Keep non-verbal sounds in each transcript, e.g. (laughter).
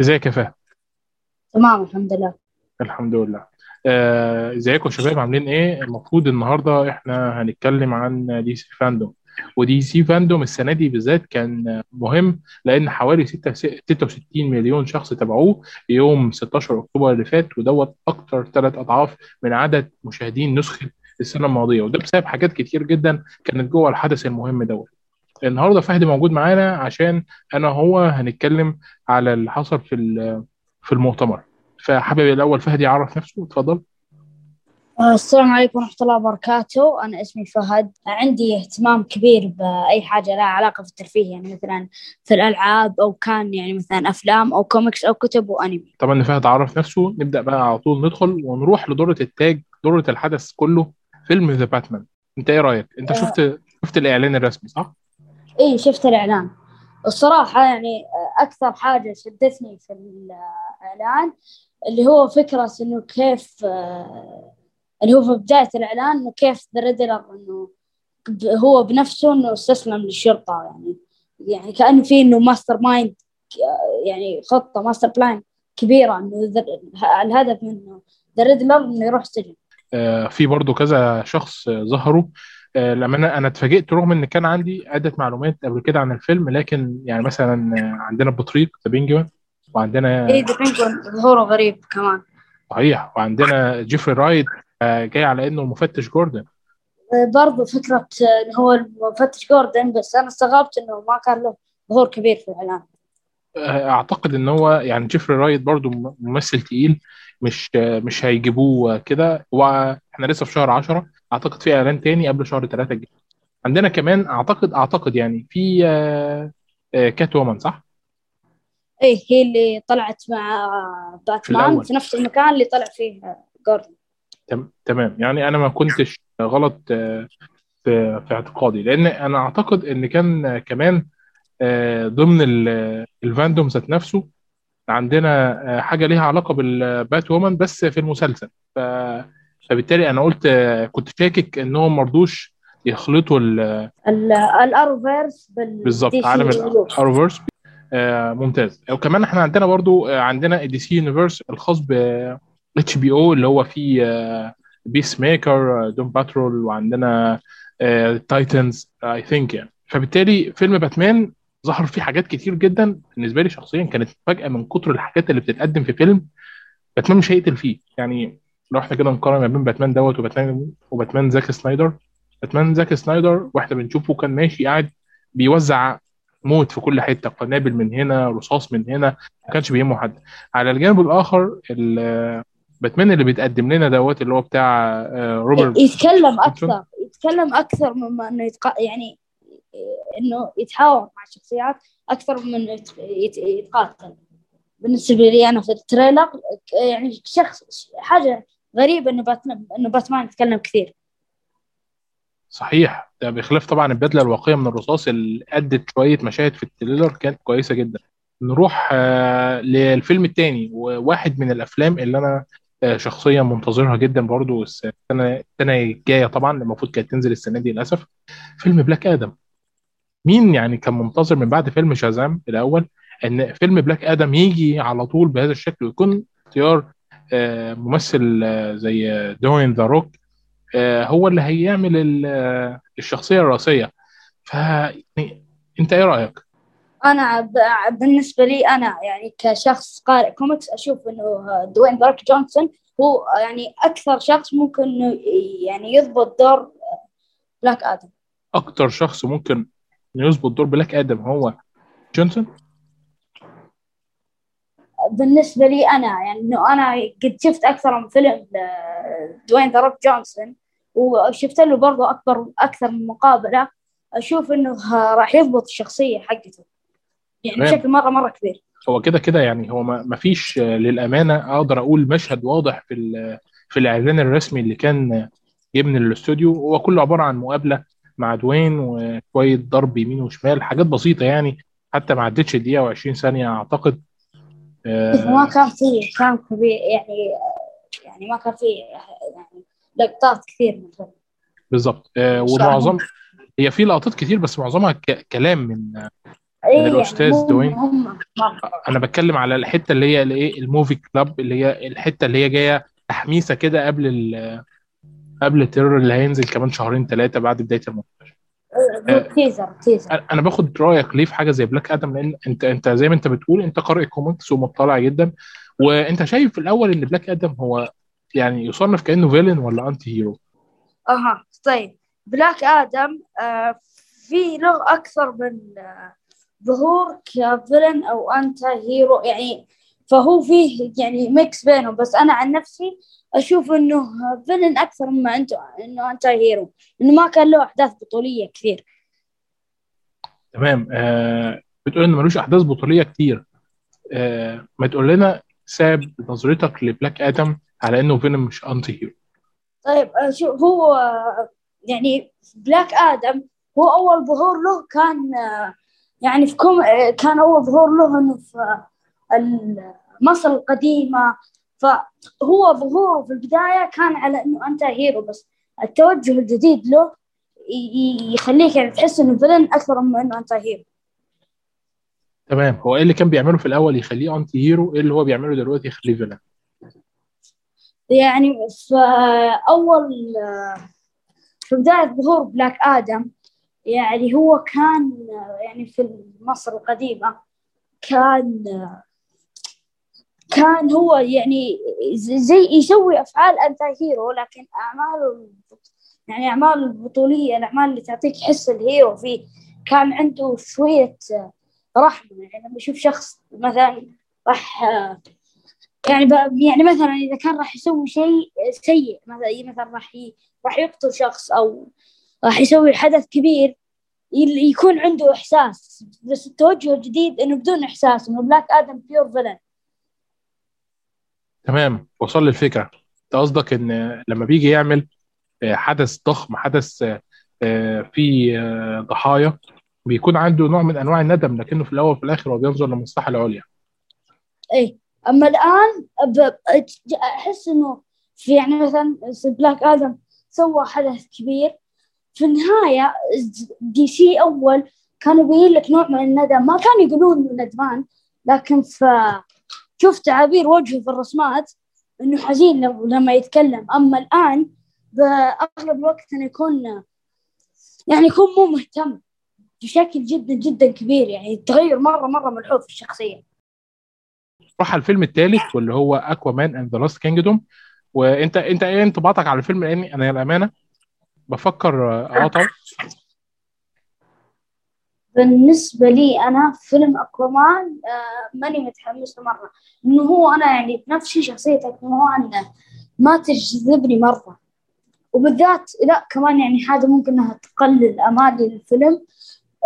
ازيك يا فهد؟ تمام الحمد لله. الحمد لله. آه، ازيكم يا شباب؟ عاملين إيه؟ المفروض النهارده إحنا هنتكلم عن DC FanDome. و DC FanDome السنة دي بالذات كان مهم لأن حوالي 6 66 مليون شخص تابعوه يوم 16 أكتوبر اللي فات ودوت أكتر ثلاث أضعاف من عدد مشاهدين نسخة السنة الماضية. وده بسبب حاجات كتير جدا كانت جوه الحدث المهم دوت. النهارده فهد موجود معانا عشان أنا هو هنتكلم على اللي حصل في في المؤتمر. فحابب الأول فهد يعرف نفسه. اتفضل. آه، السلام عليكم ورحمة الله وبركاته. أنا اسمي فهد. عندي اهتمام كبير بأي حاجة لها علاقة في الترفيه يعني مثلا في الألعاب أو كان يعني مثلا أفلام أو كوميكس أو كتب وأنمي طبعا فهد عرف نفسه نبدأ بقى على طول ندخل ونروح لدورة التاج دورة الحدث كله فيلم The Batman أنت إيه رأيك؟ أنت شفت شفت الإعلان الرسمي صح؟ إيه شفت الإعلان. الصراحة يعني آه، أكثر حاجة شدتني في الإعلان اللي هو فكرة إنه كيف آه، اللي هو في بداية الإعلان إنه كيف ذا إنه هو بنفسه إنه استسلم للشرطة يعني. يعني كأنه في إنه mastermind يعني خطة master plan كبيرة إنه الهدف منه The Riddler إنه يروح سجن آه في برضو كذا شخص آه، ظهروا. آه لما أنا أنا اتفاجئت رغم إن كان عندي عدة معلومات قبل كده عن الفيلم لكن يعني مثلا آه، عندنا بطريق The Penguin وعندنا إيه ذا بينجوين ظهوره غريب كمان. صحيح وعندنا جيفري رايت آه جاي على إنه المفتش جوردن. برضو فكرة إنه هو المفتش جوردن بس أنا استغربت إنه ما كان له ظهور كبير في الإعلان. أعتقد إن هو يعني جيفري رايت برضو ممثل تقيل. مش مش هيجيبوه كده. وإحنا لسه في شهر 10 أعتقد في إعلان تاني قبل شهر 3 الجاي. عندنا كمان أعتقد أعتقد يعني في آه، آه، Catwoman صح؟ إيه هي اللي طلعت مع في باتمان الأول. في نفس المكان اللي طلع فيه جوردن تم- تمام. يعني أنا ما كنتش غلط آه، في في اعتقادي. لأن أنا أعتقد إن كان آه، كمان آه، ضمن ال- الفاندوم ذات نفسه عندنا آه، حاجة ليها علاقة بالبات وومن بس في المسلسل. ف... فبالتالي أنا قلت آه، كنت شاكك إنهم مرضوش يخلطوا ال- الأروفيرس بالظبط بالدي عالم سي الارفيرس آه ممتاز. وكمان إحنا عندنا برضو عندنا دي سي يونيفرس الخاص ب اتش بي أو اللي هو فيه آه بيس ميكر دوم باترول وعندنا Titans I think يعني. فبالتالي فيلم باتمان ظهر فيه حاجات كتير جدا بالنسبة لي شخصيا كانت مفاجأة من كتر الحاجات اللي بتتقدم في فيلم باتمان مش هيقتل فيه يعني لو إحنا كده نقارن ما بين باتمان دوت وباتمان وباتمان زاك سنايدر باتمان زاك سنايدر وإحنا بنشوفه كان ماشي قاعد بيوزع موت في كل حتة قنابل من هنا رصاص من هنا ما كانش بيهمه حد على الجانب الآخر ال- باتمان اللي بيتقدم لنا دوت اللي هو بتاع آه، روبرت يتكلم. أكثر يتكلم أكثر مما إنه يتق... يعني إنه يتحاور مع الشخصيات أكثر من يت... يت... يتقاتل. بالنسبة لي أنا في ال trailer يعني شخص حاجة غريبة إنه باتمان إنه باتمان يتكلم كثير. صحيح. ده بخلاف طبعا البدلة الواقيه من الرصاص اللي أدت شوية مشاهد في ال trailer كانت كويسة جدا. نروح آه، للفيلم الثاني وواحد من الأفلام اللي أنا آه، شخصيا منتظرها جدا برضو السنة السنة الجاية طبعا المفروض كانت تنزل السنة دي للأسف فيلم Black Adam. مين يعني كان منتظر من بعد فيلم Shazam الأول؟ إن فيلم Black Adam يجي على طول بهذا الشكل ويكون اختيار آه، ممثل آه، زي Dwayne The Rock هو اللي هيعمل ال- آه، الشخصية الرئيسية. ف يعني أنت إيه رأيك؟ أنا ب... بالنسبة لي أنا يعني كشخص قارئ كوميكس أشوف إنه Dwayne The Rock Johnson هو يعني أكثر شخص ممكن يعني يضبط دور بلاك آدم. أكتر شخص ممكن يظبط دور Black Adam هو. جونسون؟ بالنسبة لي أنا يعني إنه أنا قد شفت أكثر من فيلم Dwayne The Rock Johnson وشفت له برضه أكبر أكثر من مقابلة أشوف إنه راح يضبط الشخصية حقته. يعني. بشكل مرة مرة كبير. هو كده كده يعني هو ما فيش للأمانة أقدر أقول مشهد واضح في في الإعلان الرسمي اللي كان جه من الاستوديو هو كله عبارة عن مقابلة. مع دوين وشوية ضرب يمين وشمال حاجات بسيطة يعني حتى ما عدتش الدقيقة و20 ثانية أعتقد. آه، ما كان فيه كان كبير يعني يعني ما كان فيه يعني لقطات كثير من الفيلم. بالظبط آه، ومعظم هي في لقطات كتير بس معظمها كلام من إيه الأستاذ هم- دوين. هم أنا بتكلم على الحتة اللي هي الايه ال movie clip اللي هي الحتة اللي هي جاية تحميسة كده قبل قبل ال trailer اللي هينزل كمان شهرين ثلاثة بعد بداية المنتج هو تيزر تيزر. أنا باخد رأيك ليه في حاجة زي Black Adam لأن انت أنت زي ما أنت بتقول أنت قارئ كوميكس ومطلع جدا. وأنت شايف في الأول إن Black Adam هو يعني يصنف كأنه villain ولا anti-hero أها طيب. Black Adam آه في له أكثر من آه ظهور ك villain أو anti-hero يعني فهو فيه يعني mix بينهم. بس أنا عن نفسي أشوف إنه villain أكثر مما anti إنه anti-hero إنه ما كان له أحداث بطولية كثير. تمام. آه بتقول ان ملوش أحداث بطولية كتير آه ما تقول لنا سبب نظرتك لبلاك آدم على إنه فيلم مش anti-hero طيب آه، شو هو يعني بلاك آدم هو أول ظهور له كان آه، يعني في com آه، كان أول ظهور له إنه في مصر القديمة فهو ظهوره في البداية كان على إنه anti-hero بس التوجه الجديد له يخليك يعني تحس إنه villain أكثر من إنه أنت هيرو تمام. هو إيه اللي كان بيعمله في الأول يخليه anti-hero إيه اللي هو بيعمله دلوقتي يخليه villain يعني في أول في بداية ظهور بلاك آدم يعني هو كان يعني في مصر القديمة كان كان هو يعني زي يسوي أفعال anti-hero لكن أعماله يعني أعمال البطولية الأعمال اللي تعطيك حس ال hero فيه كان عنده شوية رحمة يعني لما يشوف شخص مثلا راح يعني ب... يعني مثلا إذا كان راح يسوي شيء سيء مثلا مثلا راح. راح يقتل شخص أو راح يسوي حدث كبير. يكون عنده إحساس بس التوجه الجديد إنه بدون إحساس إنه بلاك آدم pure villain تمام. وصل لي الفكرة. انت قصدك إن لما بيجي يعمل آه، حدث ضخم حدث آه، آه، فيه ضحايا بيكون عنده نوع من أنواع الندم لكنه في الأول وفي الآخر هو بينظر للمصلحه العليا. اي أما الآن. أحس إنه في يعني مثلا بلاك آدم سوى حدث كبير. في النهاية DC أول كانوا يبين لك نوع من الندم. ما كانوا يقولون إنه ندمان لكن في شوف تعابير وجهه في الرسمات إنه حزين لما يتكلم. أما الآن بأغلب الوقت انه يكون يعني يكون مو مهتم بشكل جدا جدا كبير. يعني تغير مره مرة ملحوظ في الشخصية. راح الفيلم الثالث واللي هو Aquaman and the Lost Kingdom وانت إنت إيه انطباعك على الفيلم لاني أنا للامانه بفكر اقاطعه بالنسبة لي أنا فيلم أكوامان آه ماني متحمس مرة. إنه هو أنا يعني بنفسي شخصية أكوامان ما تجذبني مرة. وبالذات لا كمان يعني حاجة ممكن إنها تقلل أمالي للفيلم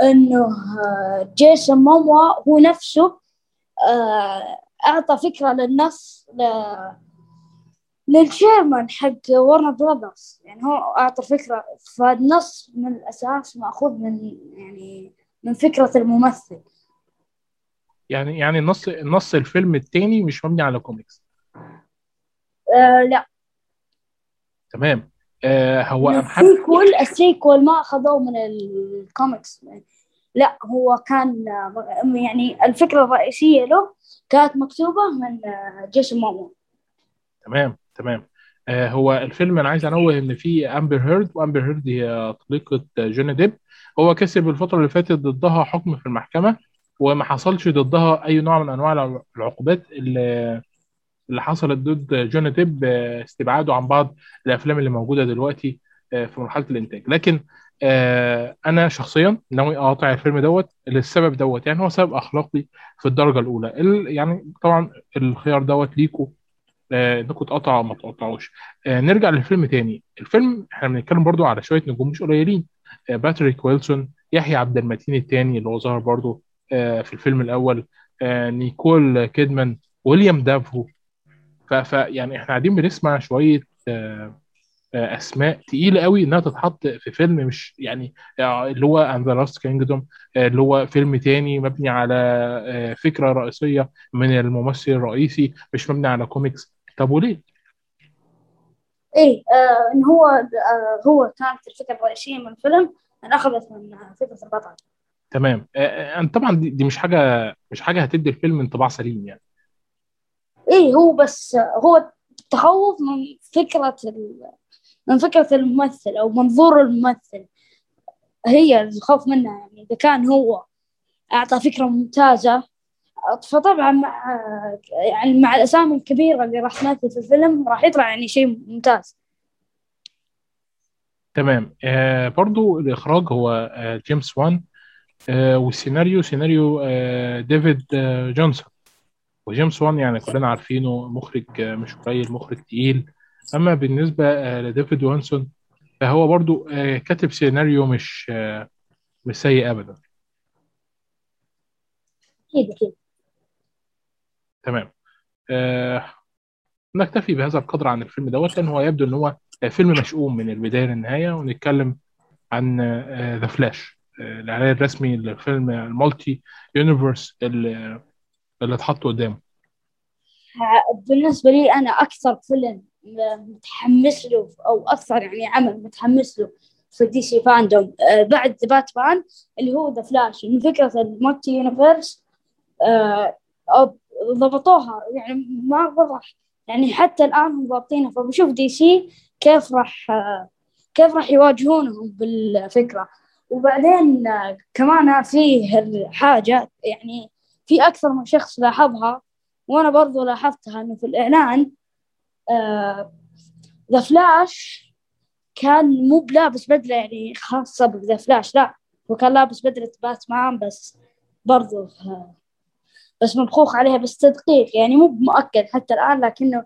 إنه آه جيسون موموا هو نفسه آه أعطى فكرة للنص ل... للشيرمان حق ورنر براذرز يعني هو أعطى فكرة فالنص من الأساس مأخوذ من يعني من فكرة الممثل. يعني يعني النص النص الفيلم الثاني مش مبني على كوميكس. آه لا. تمام. آه هو ال sequel ال sequel ما أخذوه من الكوميكس. لا هو كان آه، يعني الفكرة الرئيسية له كانت مكتوبة من آه، جيسون موموا تمام تمام. هو الفيلم أنا عايز انوه ان في امبر هيرد وامبر هيرد هي طليقه جوني ديب هو كسب الفترة اللي فاتت ضدها حكم في المحكمة وما حصلش ضدها أي نوع من أنواع الع- العقوبات اللي اللي حصلت ضد جوني ديب آه، استبعاده عن بعض الأفلام اللي موجودة دلوقتي آه، في مرحلة الإنتاج. لكن آه، أنا شخصيا ناوي أقاطع الفيلم دوت للسبب دوت. يعني هو سبب أخلاقي في الدرجة الأولى. ال- يعني طبعا الخيار دوت ليكوا آه، انكم تقطعوا أو ما تقطعوش آه، نرجع للفيلم تاني. الفيلم إحنا بنتكلم برضو على شوية نجوم مش قليلين. آه، باتريك ويلسون يحيى عبد المتين الثاني اللي هو ظهر برضو آه، في الفيلم الأول آه، نيكول كيدمان ويليام دافو. ف يعني إحنا قاعدين بنسمع شوية آه، آه، أسماء تقيلة قوي إنها تتحط في فيلم مش يعني آه، اللي هو and the Lost Kingdom اللي هو فيلم تاني مبني على آه، فكرة رئيسية من الممثل الرئيسي مش مبني على كوميكس. طب وليه؟ إيه آه إن هو آه هو كانت الفكرة الرئيسية من الفيلم أن أخذت من فكرة البطل. تمام. آه، آه، طبعا دي, دي مش حاجة مش حاجة هتدي الفيلم انطباع سليم يعني. إيه هو بس هو تخوف من فكرة ال... من فكرة الممثل أو منظور الممثل. هي الخوف منها يعني إذا كان هو أعطى فكرة ممتازة فطبعا مع يعني مع الأسامي الكبيرة اللي راح تمثل في الفيلم راح يطلع يعني شيء ممتاز. تمام. آه برضو الإخراج هو آه جيمس وان. آه والسيناريو سيناريو آه ديفيد آه جونسون. وجيمس وان يعني كلنا عارفينه مخرج آه مش قليل مخرج تقيل. أما بالنسبة آه لديفيد وانسون فهو برضو آه كاتب سيناريو مش آه مش سيء أبدا. أكيد أكيد. تمام. آه نكتفي بهذا القدر عن الفيلم دوت لأن هو يبدو إن هو فيلم مشؤوم من البداية للنهاية ونتكلم عن The Flash الإعلان الرسمي للفيلم ال multi universe اللي اتحط قدامه. بالنسبة لي أنا أكثر فيلم متحمس له أو أكثر يعني عمل متحمس له في DC FanDome آه، بعد باتمان اللي هو The Flash إنه فكرة ال multi universe آه، أو ضبطوها. يعني ما وضح يعني حتى الآن هم ضابطينها. فبشوف DC كيف راح آه، كيف راح يواجهونهم بالفكرة. وبعدين آه، كمان فيه حاجة يعني في أكثر من شخص لاحظها وأنا برضو لاحظتها إنه في الإعلان The Flash كان مو بلابس بدلة يعني خاصة ب The Flash لا هو كان لابس بدلة باتمان بس برضو آه، بس مبخوخ عليها بس تدقيق يعني مو مؤكد حتى الآن لكنه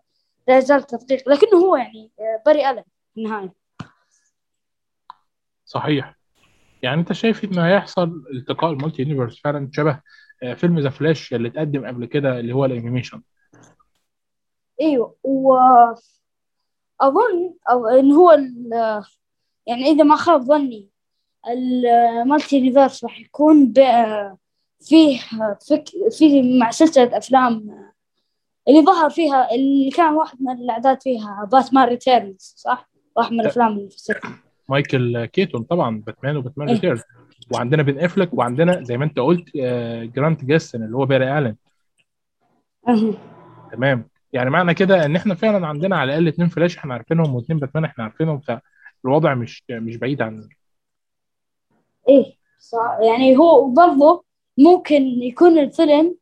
لا يزال تدقيق لكنه هو يعني Barry Allen في النهاية. صحيح. يعني أنت شايف ان هيحصل التقاء ال multi universe فعلا شبه آه، فيلم The Flash اللي اتقدم قبل كده اللي هو ال animation؟ أيوه واظن أو إن هو ال- يعني إذا ما خاب ظني ال multi universe راح يكون ب- فيه فك فيه مع سلسلة أفلام اللي ظهر فيها اللي كان واحد من الأعداد فيها Batman Returns صح؟ واحد من الأفلام اللي في السلسلة. مايكل كيتون طبعا باتمان وباتمان إيه. Return وعندنا Ben Affleck وعندنا زي ما أنت قلت آه، Grant Gustin اللي هو Barry Allen أها. تمام. يعني معنى كده إن إحنا فعلا عندنا على الأقل اتنين فلاش إحنا عارفينهم واتنين باتمان إحنا عارفينهم فالوضع مش مش بعيد عن إيه صح. يعني هو برضه ممكن يكون الفيلم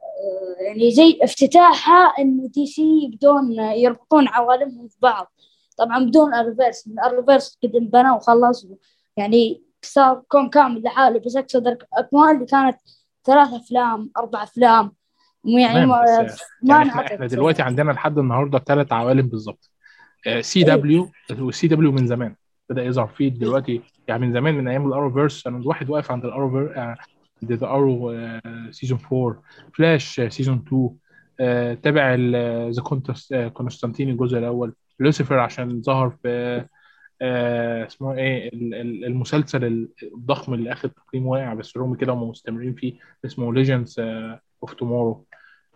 آه، يعني زي افتتاحها إنه DC يبدون يربطون عوالمهم في بعض. طبعا بدون ال Arrowverse ال Arrowverse قد انبنى وخلص. يعني صار كون كامل لحاله بس أقصد الاكوان اللي كانت ثلاث أفلام أربع أفلام. يعني تمام ما, يعني إحنا دلوقتي عندنا لحد النهارده ثلاث عوالم بالظبط سي دبليو والسي دبليو من زمان. بدأ يظهر فيه دلوقتي. يعني من زمان من أيام ال Arrowverse أنا الواحد واقف عند ال Arrow عند The Arrow season 4 Flash season 2 آه، تابع The Constantine الجزء الأول. لوسيفر عشان ظهر في آه، اسمه إيه ال- ال- المسلسل الضخم اللي اخد تقييم واقع بس رغم كده هم مستمرين فيه اسمه Legends of Tomorrow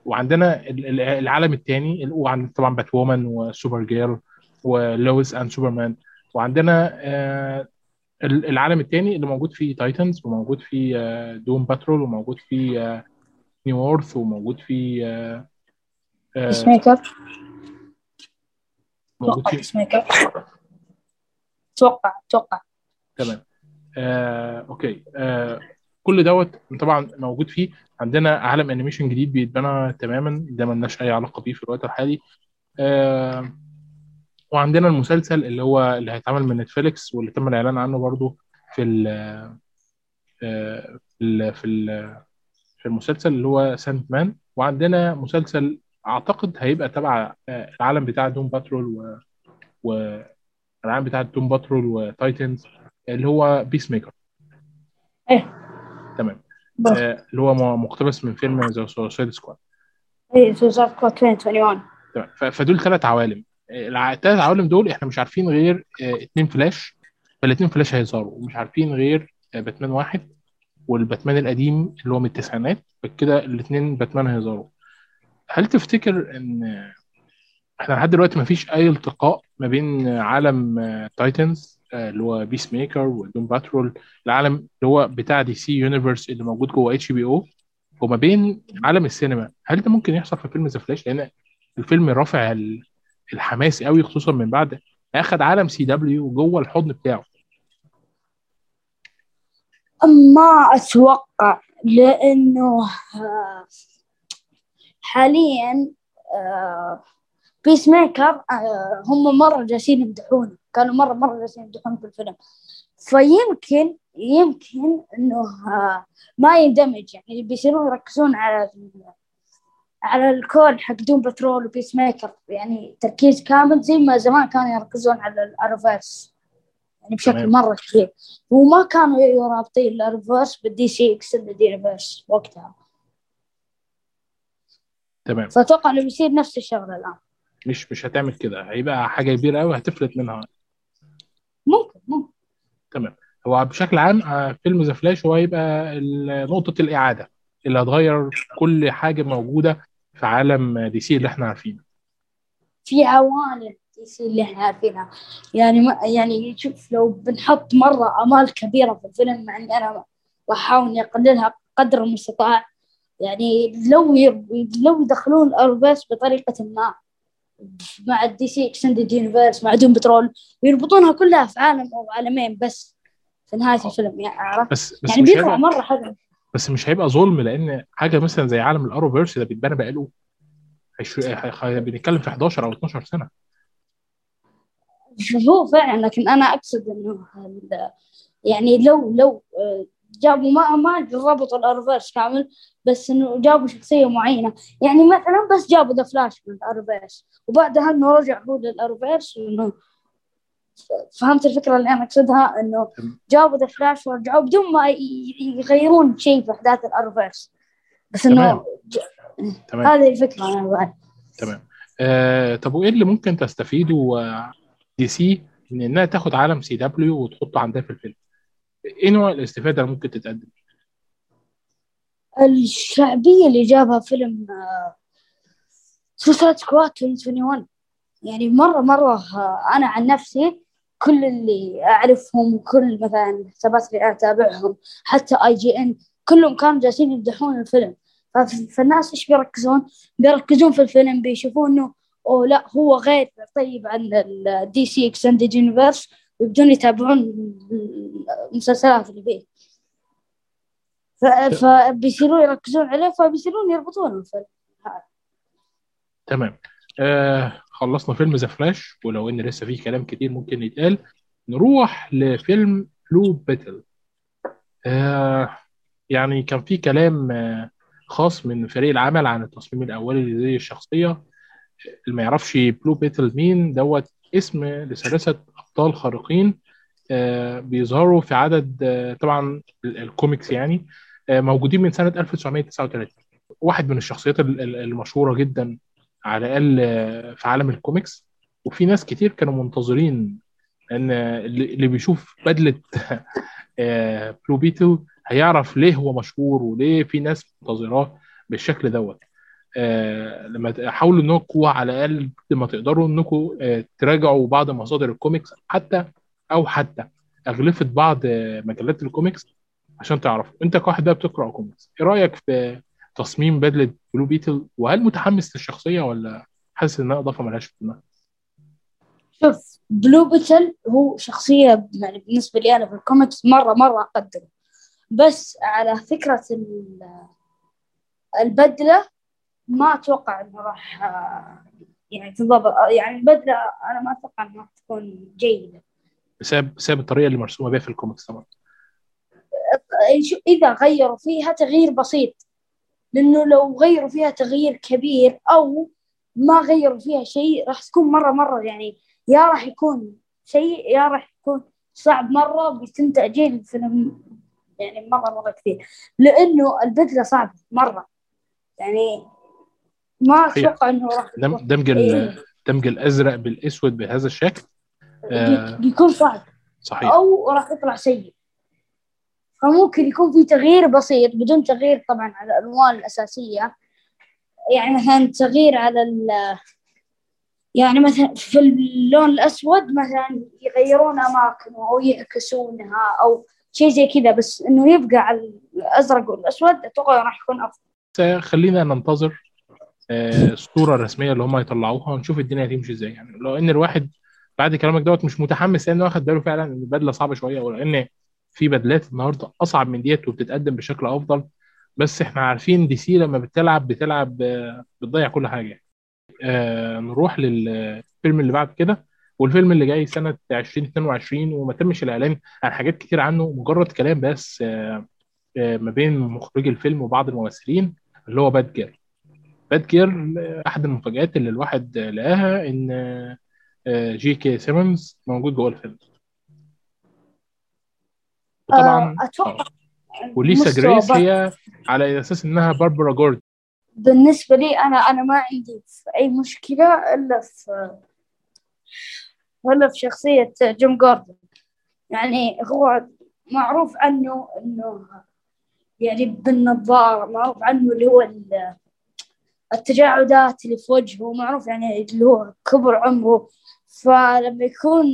وعندنا ال- ال- العالم الثاني وعندنا طبعا Batwoman و Supergirl و Lois and Superman وعندنا العالم الثاني اللي موجود فيه Titans وموجود فيه آه، Doom Patrol وموجود فيه آه، New Earth وموجود فيه آه، آه، Peacemaker موجود أتوقع فيه. بيس ميكر أتوقع أتوقع تمام. آه، okay. آه، كل دوت طبعا موجود فيه. عندنا عالم animation جديد بيتبنى تماما. ده ملناش أي علاقة بيه في الوقت الحالي. آه، وعندنا المسلسل اللي هو اللي هيتعمل من Netflix واللي تم الإعلان عنه برضو في ال آه، في ال في ال في المسلسل اللي هو Sandman. وعندنا مسلسل أعتقد هيبقى تبع آه، العالم بتاع Doom Patrol و, و العالم بتاع Doom Patrol و Titans اللي هو Peacemaker إيه. تمام. آه، اللي هو مقتبس من فيلم The Suicide Squad إيه Suicide Squad 2021 تمام. فدول ثلاث عوالم. الثلاث عوالم دول إحنا مش عارفين غير آه، اتنين فلاش. فالاتنين فلاش هيظهروا. ومش عارفين غير آه، باتمان واحد والباتمان القديم اللي هو من التسعينات. فكده الاتنين باتمان هيظهروا. هل تفتكر إن إحنا لحد دلوقتي ما فيش أي التقاء ما بين عالم آه، Titans اللي هو Peacemaker و Doom Patrol العالم اللي هو بتاع DC Universe اللي موجود جوه HBO وما بين عالم السينما؟ هل ده ممكن يحصل في فيلم The Flash لأن الفيلم رافع الحماس قوي خصوصا من بعد أخد عالم CW جوه الحضن بتاعه. ما أتوقع لأنه حاليا Peacemaker هم مرة جالسين يمدحونه كانوا مرة مرة جالسين يمدحون في الفيلم. فيمكن يمكن إنه ما يندمج يعني بيصيرون يركزون على على الكون حق Doom Patrol و Peacemaker. يعني تركيز كامل زي ما زمان كانوا يركزون على ال Arrowverse يعني بشكل. مرة كبير وما كانوا رابطين ال Arrowverse بال DC Extended Universe وقتها. تمام. فأتوقع إنه بيصير نفس الشغلة الآن. مش مش هتعمل كده. هيبقى حاجة كبيرة قوي هتفلت منها. ممكن ممكن. تمام. هو بشكل عام فيلم The Flash هو هيبقى نقطة الإعادة. اللي هتغير كل حاجة موجودة في عالم DC اللي إحنا عارفينه. في عوالم DC اللي إحنا عارفينها. يعني ما يعني شوف لو بنحط مرة أمال كبيرة في الفيلم مع إني أنا بحاول أقللها قدر المستطاع يعني لو لو يدخلون ال Arrowverse بطريقة ما مع ال DC Extended Universe مع Doom Patrol ويربطونها كلها في عالم أو عالمين بس في نهاية الفيلم يعني عرفت؟ بس بس يعني بيطلع مرة حلو. بس مش هيبقى ظلم لأن حاجة مثلا زي عالم ال Arrowverse ده بيتبنى بقاله بنتكلم في 11 أو 12 سنة. هو فعلا لكن أنا أقصد إنه يعني لو لو آه، جابوا ما ما ربطوا ال Arrowverse كامل بس إنه جابوا شخصية معينة. يعني مثلا بس جابوا The Flash من ال Arrowverse وبعدها إنه رجع هو لل Arrowverse إنه فهمت الفكرة اللي أنا أقصدها؟ إنه. جابوا The Flash ورجعوا بدون ما يغيرون شيء في أحداث ال Arrowverse بس. إنه ج- هذه الفكرة أنا بعد تمام. آه طب وإيه اللي ممكن تستفيده آه، DC من إنها تاخد عالم CW وتحطه عندها في الفيلم؟ إيه نوع الاستفادة اللي ممكن تتقدم؟ الشعبية اللي جابها فيلم Suicide Squad 2021 يعني مرة مرة أنا عن نفسي كل اللي أعرفهم وكل مثلا حسابات اللي أتابعهم حتى IGN كلهم كانوا جالسين يمدحون الفيلم. فالناس إيش بيركزون؟ بيركزون في الفيلم بيشوفون إنه أو لا هو غير طيب عن ال DC Extended Universe ويبدون يتابعون المسلسلات اللي فيه. فبيصيرون يركزون عليه فبيصيرون يربطون الفيلم. تمام. آه خلصنا فيلم The Flash ولو إن لسه فيه كلام كتير ممكن يتقال نروح لفيلم Blue Beetle آه يعني كان في كلام آه خاص من فريق العمل عن التصميم الأولي لهذه الشخصية. اللي ما يعرفش Blue Beetle مين دوت اسم لثلاثه أبطال خارقين آه بيظهروا في عدد آه طبعا ال- الكوميكس يعني آه موجودين من سنة 1939 واحد من الشخصيات ال- ال- المشهورة جدا على الأقل في عالم الكوميكس. وفي ناس كتير كانوا منتظرين إن اللي بيشوف بدلة (laughs) آه، Blue Beetle هيعرف ليه هو مشهور وليه في ناس منتظراه بالشكل دوت. آه، لما حاولوا انكم على الأقل ما تقدروا انكم آه، تراجعوا بعض مصادر الكوميكس حتى أو حتى اغلفه بعض آه، مجلات الكوميكس عشان تعرفوا. أنت كواحد بقى بتقرأ كوميكس. إيه رأيك في تصميم بدله Blue Beetle وهل متحمس للشخصية ولا حاسس إنها إضافة ملهاش قيمه شوف Blue Beetle هو شخصية يعني بالنسبة لي أنا في الكوميكس مرة مرة أقدره بس على فكرة ال- البدلة ما أتوقع إنه راح يعني تضبط يعني البدلة أنا ما أتوقع إنها تكون جيدة. بسبب بسبب الطريقة اللي مرسومة بيها في الكوميكس طبعا. إذا غيروا فيها تغيير بسيط. لأنه لو غيروا فيها تغيير كبير أو ما غيروا فيها شيء راح تكون مرة مرة يعني يا راح يكون شيء يا راح يكون صعب مرة بيتم تأجيل الفيلم يعني مرة مرة كثير. لأنه البدلة صعبة مرة. يعني ما. أتوقع إنه راح دمج إيه، دمج الأزرق بالأسود بهذا الشكل. آه. بي- بيكون صعب. صحيح. أو راح يطلع سيء. فممكن يكون في تغيير بسيط بدون تغيير طبعا على الألوان الأساسية. يعني مثلا تغيير على ال يعني مثلا في اللون الأسود مثلا يغيرون أماكنه أو يعكسونها أو شيء زي كذا بس إنه يبقى على الأزرق والأسود أتوقع راح يكون أفضل. خلينا ننتظر آه، الصورة الرسمية اللي هم يطلعوها ونشوف الدنيا هتمشي إزاي. يعني لو إن الواحد بعد كلامك دوت مش متحمس لأنه واخد باله فعلا إن البدلة صعبة شوية ولان في بدلات النهارده أصعب من ديت وبتتقدم بشكل أفضل بس إحنا عارفين دي سي لما بتلعب بتلعب آه، بتضيع كل حاجة آه نروح للفيلم اللي بعد كده والفيلم اللي جاي سنة 2022 وما تمش الإعلان عن حاجات كتير عنه مجرد كلام بس آه آه ما بين مخرج الفيلم وبعض الممثلين اللي هو Batgirl Batgirl أحد المفاجآت اللي الواحد لقاها إن آه، جي كي سيمونز موجود جوه الفيلم. وطبعا آه، أتوقع آه. وليزلي جريس هي على أساس إنها باربرا جوردن بالنسبة لي أنا أنا ما عندي في أي مشكلة إلا في إلا في شخصية جيم جوردن. يعني هو معروف عنه إنه يعني بالنظارة معروف عنه اللي هو ال- التجاعدات اللي في وجهه معروف يعني اللي هو كبر عمره. فلما يكون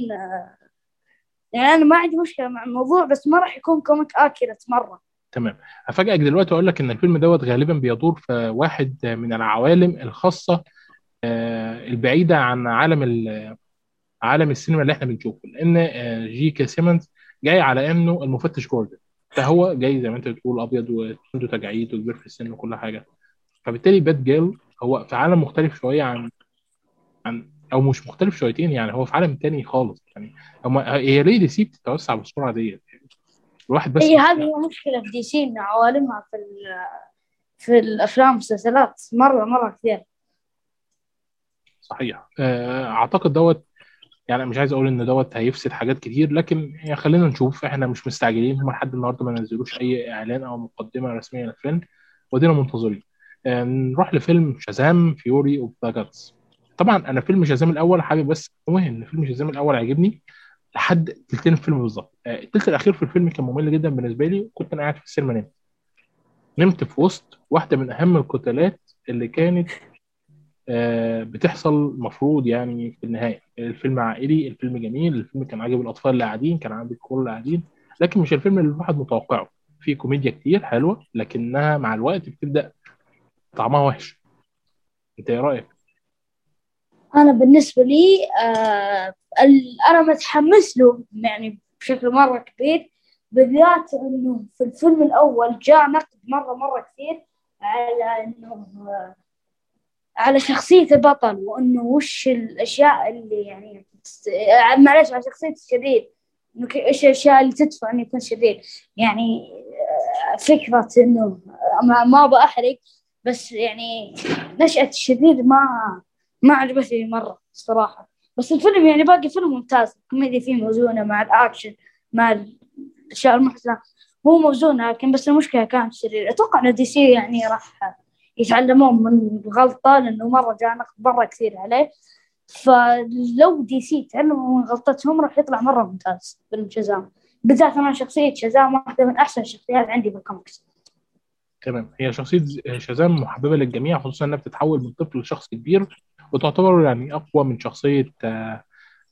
يعني أنا ما عندي مشكلة مع الموضوع بس ما راح يكون comic accurate مرة. تمام. هفاجئك دلوقتي وأقول لك إن الفيلم دوت غالبا بيدور في واحد من العوالم الخاصة آه، البعيدة عن عالم ال- عالم السينما اللي إحنا بنشوفه. لأن جي كي سيمونز جاي على إنه المفتش جوردن فهو جاي زي ما أنت بتقول أبيض وعنده تجاعيد وكبير في السن وكل حاجة. فبالتالي Batgirl هو في عالم مختلف شوية عن عن أو مش مختلف شويتين يعني هو في عالم تاني خالص. يعني هم هي ليه DC بتتوسع بالسرعة ديت؟ الواحد بس هي هذه هي مشكلة في DC إن عوالمها في في الأفلام والمسلسلات مرة مرة كثير. صحيح. آه، أعتقد دوت يعني مش عايز أقول إن دوت هيفسد حاجات كتير لكن يعني خلينا نشوف. إحنا مش مستعجلين هم لحد النهارده ما نزلوش أي إعلان أو مقدمة رسمية للفيلم ودينا منتظرين. آه، نروح لفيلم Shazam Fury of the Gods. طبعا أنا فيلم شازام الأول حابب بس انوه إن فيلم شازام الأول عجبني لحد تلتين الفيلم بالظبط. آه، التلت الأخير في الفيلم كان ممل جدا بالنسبة لي كنت أنا قاعد في السينما نمت. نمت في وسط واحدة من أهم القتالات اللي كانت آه، بتحصل مفروض يعني في النهاية. الفيلم عائلي الفيلم جميل الفيلم كان عاجب الأطفال اللي قاعدين كان عاجب كل اللي قاعدين لكن مش الفيلم اللي الواحد متوقعه. في كوميديا كتير حلوة لكنها مع الوقت بتبدأ طعمها وحش. أنت إيه رأيك؟ أنا بالنسبة لي آه أنا متحمس له يعني بشكل مرة كبير. بالذات إنه في الفيلم الأول جاء نقد مرة مرة كثير على إنه آه على شخصية البطل وإنه وش الأشياء اللي يعني آه، معلش على شخصية الشرير. إيش الأشياء اللي تدفع إنه يكون شرير. يعني آه، فكرة آه، ما, ما بأحرق بس يعني نشأة الشرير ما ما عجبتني مرة الصراحة بس الفيلم يعني باقي فيلم ممتاز. الكوميديا فيه موزونة مع الأكشن مع الأشياء المحزنة. هو موزون لكن بس المشكلة كانت شرير أتوقع إن DC يعني راح يتعلمون من غلطة لأنه مرة نقد مرة كثير عليه. فلو DC تعلموا من غلطتهم راح يطلع مرة ممتاز فيلم شازام. بالذات أنا شخصية شازام واحدة من أحسن الشخصيات عندي في الكوميكس تمام. هي شخصية شازام محببة للجميع خصوصا إنها بتتحول من طفل لشخص كبير. وتعتبر يعني أقوى من شخصية آه،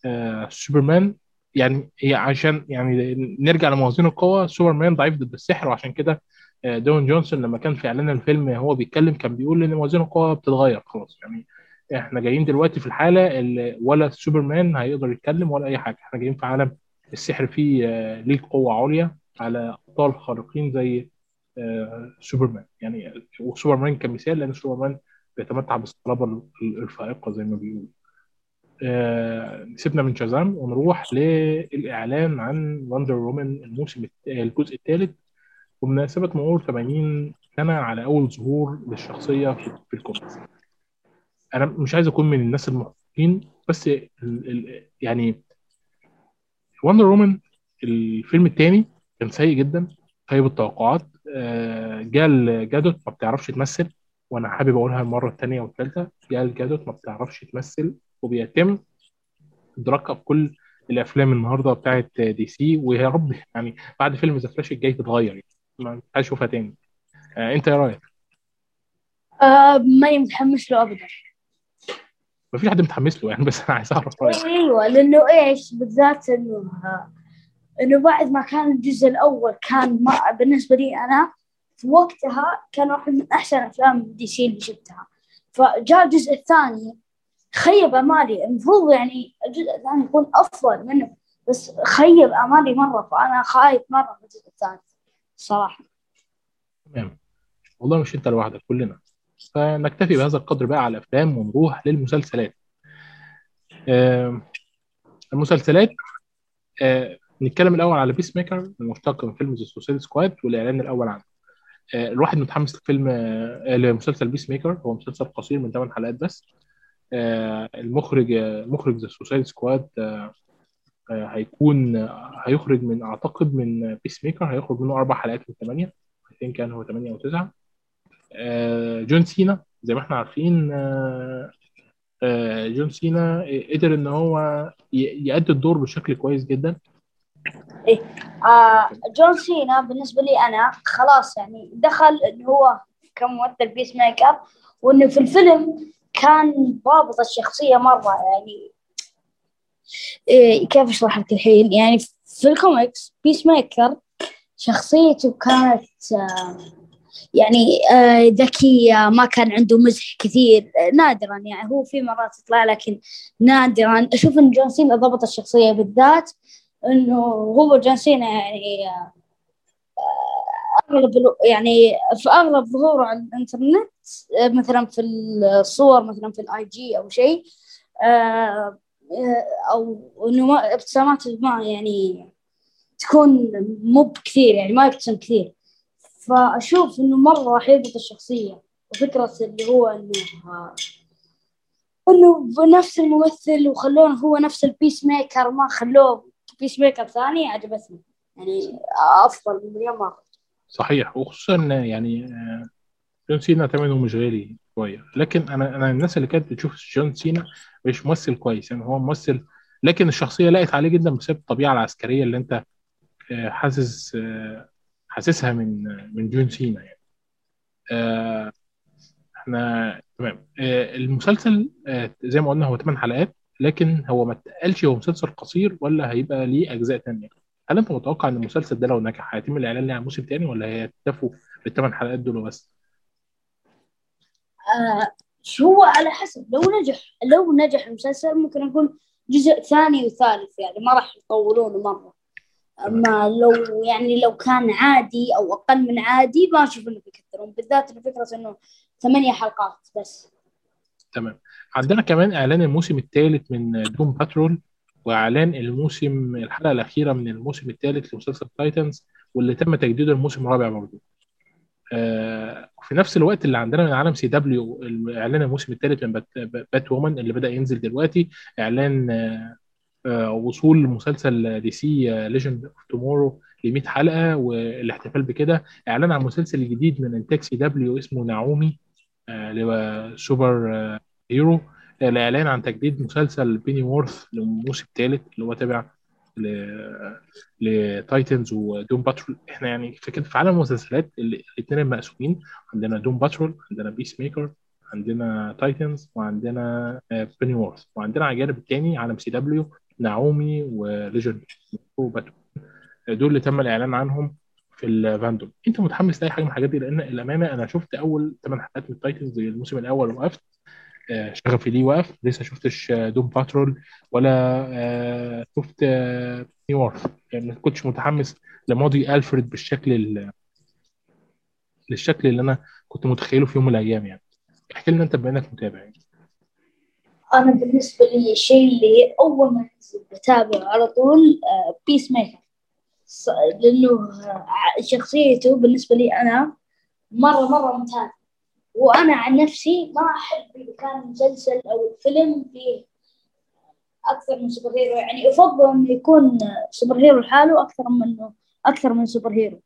آه، سوبرمان. يعني هي عشان يعني نرجع لموازين القوى سوبرمان ضعيف ضد السحر وعشان كده آه، دوين جونسون لما كان في إعلان الفيلم هو بيتكلم كان بيقول إن موازين القوى بتتغير خلاص. يعني إحنا جايين دلوقتي في الحالة اللي ولا سوبرمان هيقدر يتكلم ولا أي حاجة. إحنا جايين في عالم السحر فيه ليه قوة عليا على أبطال خارقين زي سوبرمان. يعني وسوبرمان كمثال لأن سوبرمان بيتمتع بالصلابة ال- الفائقة زي ما بيقولوا. آه، سيبنا من شازام ونروح للإعلان عن Wonder Woman الموسم الجزء الثالث وبمناسبة مرور 80 سنة على أول ظهور للشخصية في الكوميكس. أنا مش عايز أكون من الناس المحبطين بس ال ال يعني Wonder Woman الفيلم الثاني كان سيء جدا خيب التوقعات آه، جال جادوت ما بتعرفش تمثل. وأنا حابب أقولها المرة الثانية والثالثة جال جادوت ما بتعرفش تمثل وبيتم إدراجها في كل الأفلام النهارده بتاعت DC ويا رب يعني بعد فيلم The Flash الجاي تتغير يعني. ما هشوفها تاني. آه أنت إيه رأيك؟ آه ماني متحمس له أبدا. ما في حد متحمس له يعني بس أنا عايز أعرف رأيك. أيوه لأنه إيش؟ بالذات إنه إنه بعد ما كان الجزء الأول كان ما بالنسبة لي أنا في وقتها كان واحد من أحسن أفلام دي سي اللي شفتها. فجاء الجزء الثاني خيب أمالي. المفروض يعني الجزء الثاني يكون أفضل منه بس خيب أمالي مرة فأنا خايف مرة من الجزء الثاني الصراحه تمام. والله مش أنت لوحدك كلنا. فنكتفي بهذا القدر بقى على الأفلام ونروح للمسلسلات. آه، المسلسلات آه، نتكلم الأول على Peacemaker المشتق من فيلم The Suicide Squad والإعلان الأول عنه. الواحد متحمس لفيلم آه، لمسلسل Peacemaker هو مسلسل قصير من 8 حلقات بس. آه، المخرج آه، مخرج The Suicide Squad آه، آه، هيكون آه، هيخرج من أعتقد من Peacemaker هيخرج منه أربع حلقات من ثمانيه think كان هو ثمانيه أو تسعة. آه، جون سينا زي ما إحنا عارفين آه، آه، جون سينا قدر إن هو يأدي الدور بشكل كويس جدا. آه جون سينا بالنسبة لي أنا خلاص يعني دخل إنه هو كممثل Peacemaker وإنه في الفيلم كان ضابط الشخصية مرة يعني. إيه كيف أشرح لك الحين؟ يعني في ال comics Peacemaker شخصيته كانت آه يعني آه ذكية ما كان عنده مزح كثير نادرا يعني هو في مرات يطلع لكن نادرا. أشوف إن جون سينا ضبط الشخصية بالذات. إنه هو جون سينا يعني آه، أغلب يعني في أغلب ظهوره على الإنترنت آه، مثلا في الصور مثلا في ال IG أو شيء آه، أو إنه ما ابتساماته ما يعني تكون مو بكثير يعني ما يبتسم كثير. فأشوف إنه مرة راح يضبط الشخصية وفكرة اللي هو إنه إنه بنفس الممثل وخلوه هو نفس ال Peacemaker ما خلوه Peacemaker ثاني عجبتني. يعني أفضل مليون مره صحيح. وخصوصا يعني آه، جون سينا ثمنه مش غالي شوية. لكن أنا أنا الناس اللي كانت بتشوف جون سينا مش ممثل كويس. يعني هو ممثل لكن الشخصية لاقت عليه جدا بسبب الطبيعة العسكرية اللي أنت آه، حاسس آه، حاسسها من من جون سينا يعني. إحنا تمام. المسلسل زي ما قلنا هو 8 حلقات. لكن هو ما اتقالش هو مسلسل قصير ولا هيبقى ليه أجزاء تانية؟ هل أنت متوقع إن المسلسل ده لو نجح هيتم الإعلان ليه عن موسم تاني ولا هيكتفوا بالثمان حلقات دول بس آه هو على حسب لو نجح لو نجح المسلسل ممكن نقول جزء ثاني وثالث يعني ما راح يطولونه مرة. أما لو يعني لو كان عادي أو أقل من عادي ما أشوف إنه بيكثرون بالذات فكرة إنه ثمانية حلقات بس. تمام. عندنا كمان إعلان الموسم الثالث من Doom Patrol وإعلان الموسم الحلقة الأخيرة من الموسم الثالث لمسلسل Titans واللي تم تجديده الموسم الرابع برضه. آه في نفس الوقت اللي عندنا من عالم CW إعلان الموسم الثالث من Bat, Batwoman اللي بدأ ينزل دلوقتي إعلان آه آه وصول مسلسل DC Legends of Tomorrow ل 100 حلقة والاحتفال بكده. إعلان عن مسلسل جديد من إنتاج سي دبليو اسمه نعومي هو superhero آه، الاعلان عن تجديد مسلسل Pennyworth للموسم الثالث اللي هو تابع ل- ل Titans و Doom Patrol إحنا يعني كده في عالم المسلسلات الاثنين مقسومين عندنا Doom Patrol عندنا Peacemaker عندنا Titans وعندنا Pennyworth وعندنا على الجانب الثاني عالم سي دبليو نعومي و Legend Patrol دول اللي تم الإعلان عنهم في ال FanDome أنت متحمس لأي حاجة من الحاجات دي؟ لأن الأمانة أنا شفت أول 8 حلقات من Titans الموسم الأول وقفت. آه، شغفي ليه وقف لسه شفتش آه، Doom Patrol ولا آه، شفت آه، Pennyworth يعني ما كنتش متحمس لماضي ألفريد بالشكل ال- للشكل اللي أنا كنت متخيله في يوم من الأيام يعني. احكي لنا أنت بما انك متابع يعني. أنا بالنسبة لي الشيء اللي أول ما ينزل بتابعه على طول Peacemaker لأنه شخصيته بالنسبة لي أنا مرة مرة ممتازة. وأنا عن نفسي ما أحب إذا كان مسلسل أو الفيلم فيه أكثر من superhero يعني أفضل إنه يكون superhero لحاله أكثر منه أكثر من superhero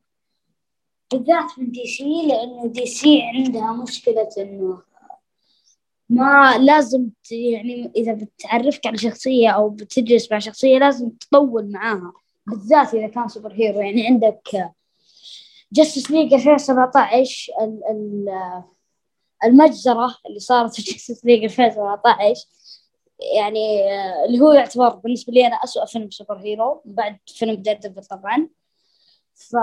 بالذات من DC لأنه DC عندها مشكلة إنه ما لازم يعني إذا بتعرفك على شخصية أو بتجلس مع شخصية لازم تطول معاها. بالذات إذا كان superhero يعني عندك Justice League 2017 ال- ال- المجزرة اللي صارت في Justice League 2017 يعني آه، اللي هو يعتبر بالنسبة لي أنا أسوأ فيلم superhero بعد فيلم Daredevil طبعا. ف...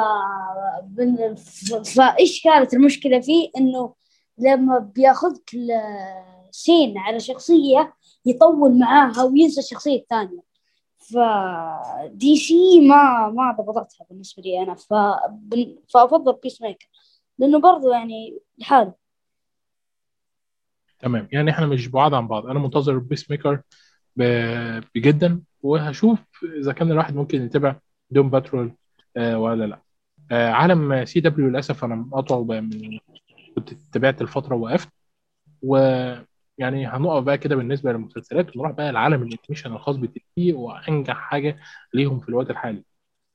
فإيش كانت المشكلة فيه؟ إنه لما بياخذك scene على شخصية يطول معاها وينسى الشخصية الثانية. ف DC ما ما ضبطتها بالنسبة لي أنا. ف... فأفضل Peacemaker لأنه برضو يعني لحاله تمام. يعني إحنا مش بعاد عن بعض. أنا منتظر Peacemaker بجدا وهشوف إذا كان الواحد ممكن يتابع Doom Patrol آه ولا لأ. آه عالم CW للأسف أنا مقاطعه من كنت تابعت الفترة ووقفت. ويعني هنقف بقى كده بالنسبة للمسلسلات ونروح بقى لعالم ال animation الخاص بال TV وأنجح حاجة ليهم في الوقت الحالي.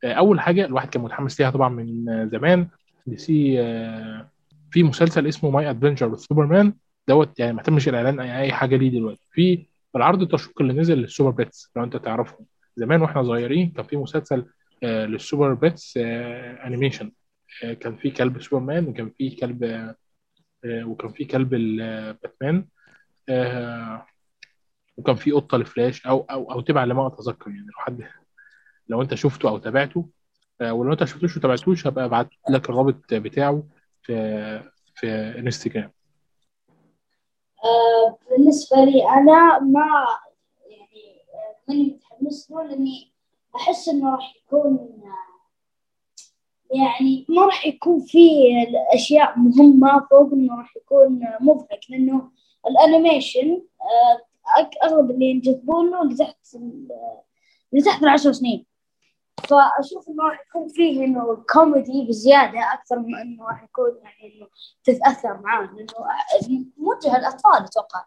آه أول حاجة الواحد كان متحمس ليها طبعا من زمان. DC آه في مسلسل اسمه My Adventure with Superman دوت يعني ما تمش الإعلان اي أي حاجة ليه دلوقتي. في العرض التشويقي اللي نزل لل Super Pets لو أنت تعرفهم زمان وإحنا صغيرين كان في مسلسل آه لل Super Pets آه animation آه كان في كلب سوبرمان وكان في كلب آه وكان في كلب الباتمان آه وكان في قطة لفلاش أو أو أو تبع لما اتذكر يعني. لو حد لو أنت شفته أو تابعته آه ولو أنت شفتوش وتابعتوش هبقى أبعت لك الرابط بتاعه في في انستجرام بالنسبة لي أنا ما يعني ماني متحمس له لأني أحس إنه راح يكون يعني ما راح يكون فيه الأشياء مهمة فوق إنه راح يكون مضحك لأنه ال animation آه، أغلب اللي ينجذبون له اللي تحت ال- اللي تحت العشر سنين. فأشوف إنه راح يكون فيه إنه كوميدي بزيادة أكثر من إنه راح يكون يعني إنه تتأثر معاه لأنه موجه للأطفال أتوقع.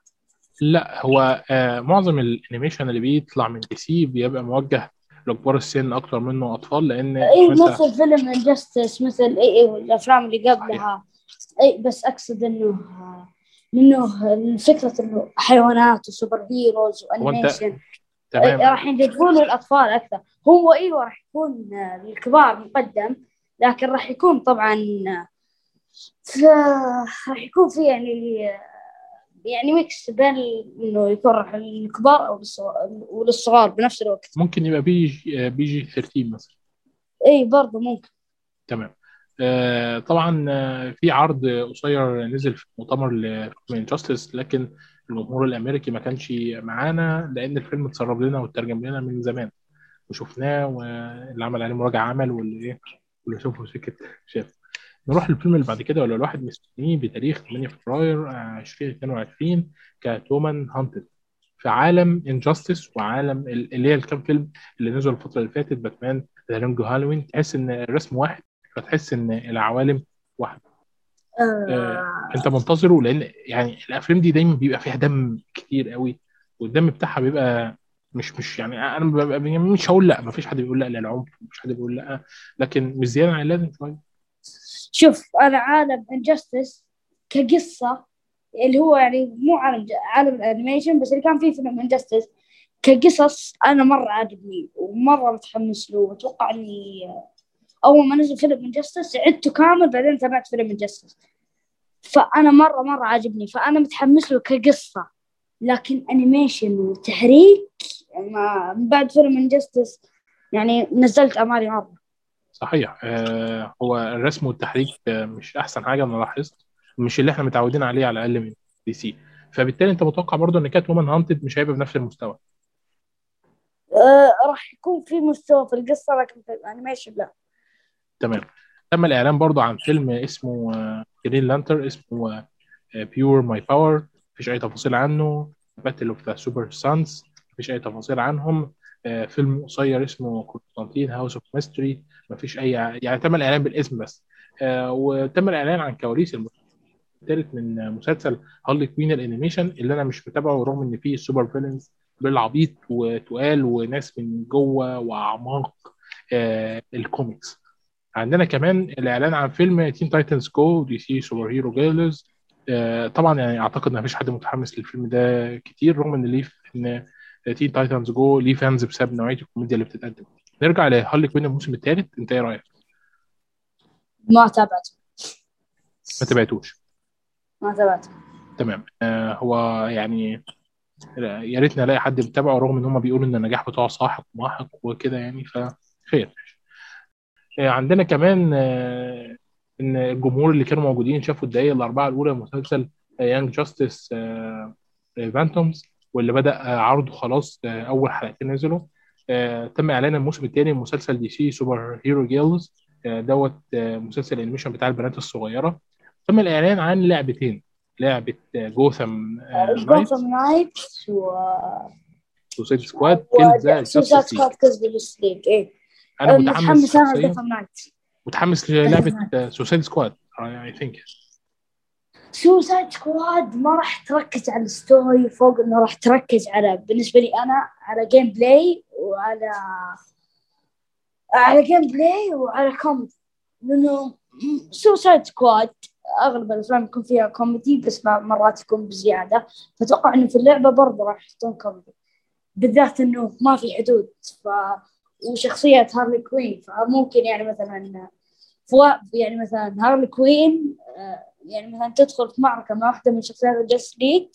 لا هو آه معظم ال animation اللي بيطلع من DC بيبقى موجه لكبار السن أكتر منه أطفال لأن اي مثل فيلم Injustice مثل اي اي والافلام اللي قبلها. اي بس أقصد إنه إنه فكرة إنه حيوانات و super heroes و animation. تمام. راح ينجذبون الأطفال أكثر. هو إيوه راح يكون للكبار مقدم لكن راح يكون طبعا ف- راح يكون في يعني يعني mix بين إنه يكون راح للكبار وللصغار بنفس الوقت. ممكن يبقى PG, PG 13 مثلا. اي برضه ممكن. تمام. آه طبعا آه، في عرض قصير نزل في مؤتمر لفيلم Injustice لكن الجمهور الأمريكي ما كانش معانا لأن الفيلم اتسرب لنا واترجم لنا من زمان. وشفناه واللي عمل عليه مراجعه عمل واللي إيه واللي شافه سكت شاف. نروح للفيلم اللي بعد كده واللي الواحد مستنيه بتاريخ 8 فبراير آه، 2022 Catwoman Hunted في عالم Injustice وعالم ال- اللي هي الكام فيلم اللي نزلوا الفترة اللي فاتت Batman The Long Halloween تحس إن الرسم واحد فتحس إن العوالم واحدة. آه، انت منتظره لأن يعني الأفلام دي دايما بيبقى فيها دم كتير قوي والدم بتاعها بيبقى مش مش يعني أنا ببقى مش هقول لأ مفيش حد بيقول لأ للعنف مش حد بيقول لأ لكن مش زيادة عن اللازم شوية. شوف أنا عالم Injustice كقصة اللي هو يعني مو عالم عالم ال animation بس اللي كان فيه فيلم Injustice كقصص أنا مرة عاجبني ومرة متحمس له وأتوقع إني اول ما نزل فيلم Injustice عدته كامل بعدين تابعت فيلم Injustice فأنا مرة مرة عاجبني. فأنا متحمس له كقصة. لكن animation وتحريك ما من بعد فيلم Injustice يعني نزلت أمالي مرة. صحيح. آه هو الرسم والتحريك آه مش أحسن حاجة أنا لاحظت. مش اللي إحنا متعودين عليه على الأقل من DC فبالتالي أنت متوقع برضه إن Catwoman Hunted مش هيبقى بنفس المستوى؟ آه راح يكون في مستوى في القصة لكن في ال animation لا. تمام. تم الإعلان برضه عن فيلم اسمه Green Lantern اسمه Beware My Power مفيش أي تفاصيل عنه. Battle of the Super Sons مفيش أي تفاصيل عنهم. آه، فيلم قصير اسمه Constantine House of Mystery مفيش أي يعني تم الإعلان بالاسم بس. آه، وتم الإعلان عن كواليس الثالث من مسلسل Harley Quinn ال animation اللي أنا مش متابعه رغم إن فيه super villains بالعبيط وتقال وناس من جوه وأعماق آه، الكوميكس عندنا كمان الإعلان عن فيلم Teen Titans Go DC Super Hero Girls طبعا يعني أعتقد إن مفيش حد متحمس للفيلم ده كتير رغم إن ليه إن Teen Titans Go ليه fans بسبب نوعية الكوميديا اللي بتتقدم. نرجع ل Harley Quinn الموسم الثالث. أنت إيه رأيك؟ ما تابعت ما تابعتوش. ما تابعت تمام. آه هو يعني يا ريت نلاقي حد بيتابعه رغم إن هم بيقولوا إن النجاح بتاعه ساحق ماحق وكده يعني فخير. آه، عندنا كمان آه، إن الجمهور اللي كانوا موجودين شافوا الدقائق الأربعة الأولى من مسلسل Young Justice Phantoms واللي بدأ آه، عرضه خلاص آه، أول حلقتين نزلوا. آه، تم إعلان الموسم الثاني من مسلسل DC Super Hero Girls دوت آه، مسلسل ال animation بتاع البنات الصغيرة. تم الإعلان عن لعبتين لعبة Gotham Knight Gotham Knight و Suicide Squad Kill the Squad Kills the Justice League إيه. أنا متحمس متحمس للعبة Suicide Squad I think Suicide Squad ما راح تركز على ال story فوق إنه راح تركز على بالنسبة لي أنا على gameplay وعلى على gameplay وعلى كوميدي لأنه Suicide Squad أغلب الأفلام يكون فيها كوميدي بس مرات يكون بزيادة. فأتوقع إنه في اللعبة برضه راح يحطون كوميدي بالذات إنه ما في حدود ف وشخصية Harley Quinn فممكن يعني مثلا يعني مثلا Harley Quinn آه، يعني مثلا تدخل في معركة مع واحدة من شخصيات ال Justice League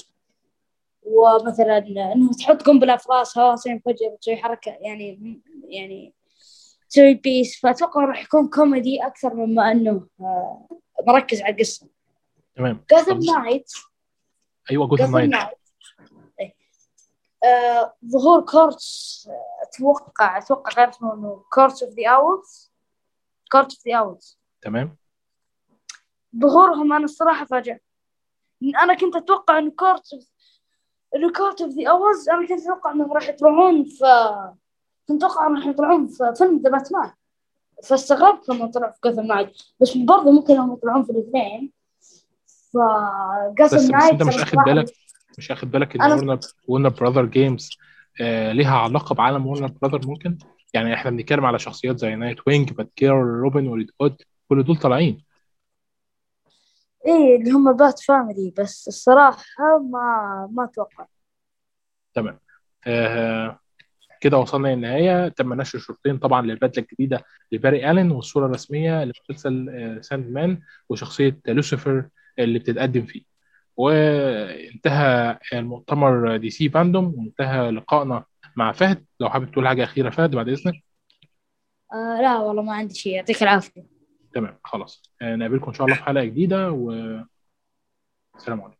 ومثلا إنه تحط قنبلة في راسها سينفجر وتسوي حركة يعني يعني تسوي peace فأتوقع راح يكون كوميدي أكثر مما إنه آه، مركز على القصة. تمام. Gotham Knight أيوه Gotham Knight. آه، ظهور Court آه، أتوقع أتوقع غير اسمه إنه Court of the Owls Court of the Owls تمام. ظهورهم أنا الصراحة فاجأ. أنا كنت أتوقع إنه Court إنه Court of the Owls أنا كنت أتوقع إنهم راح يطلعون في كنت أتوقع راح يطلعون في فيلم The Batman فاستغربت لما طلعوا في Gotham Knights بس برضه ممكن إنهم يطلعون في الاثنين. ف بس جوثم بس نايت انت مش اخد بالك؟ مش اخد بالك إن ورنر ورنر براذر جيمز آه ليها علاقة بعالم ورنر براذر ممكن؟ يعني إحنا بنتكلم على شخصيات زي نايت وينج باتكير روبن وريد هود كل دول طالعين. إيه اللي هم بات فاميلي بس الصراحة ما ما أتوقع. تمام. آه كده وصلنا للنهاية. تم نشر شرطين طبعا للبدلة الجديدة لباري الين والصورة الرسمية لمسلسل آه ساند مان وشخصية لوسيفر اللي بتتقدم فيه. وانتهى المؤتمر دي سي فاندوم وانتهى لقائنا مع فهد. لو حابب تقول حاجة أخيرة فهد بعد إذنك. آه لا والله ما عندي شيء. يعطيك العافية. تمام خلاص. آه، نقابلكم إن شاء الله في حلقة جديدة والسلام عليكم.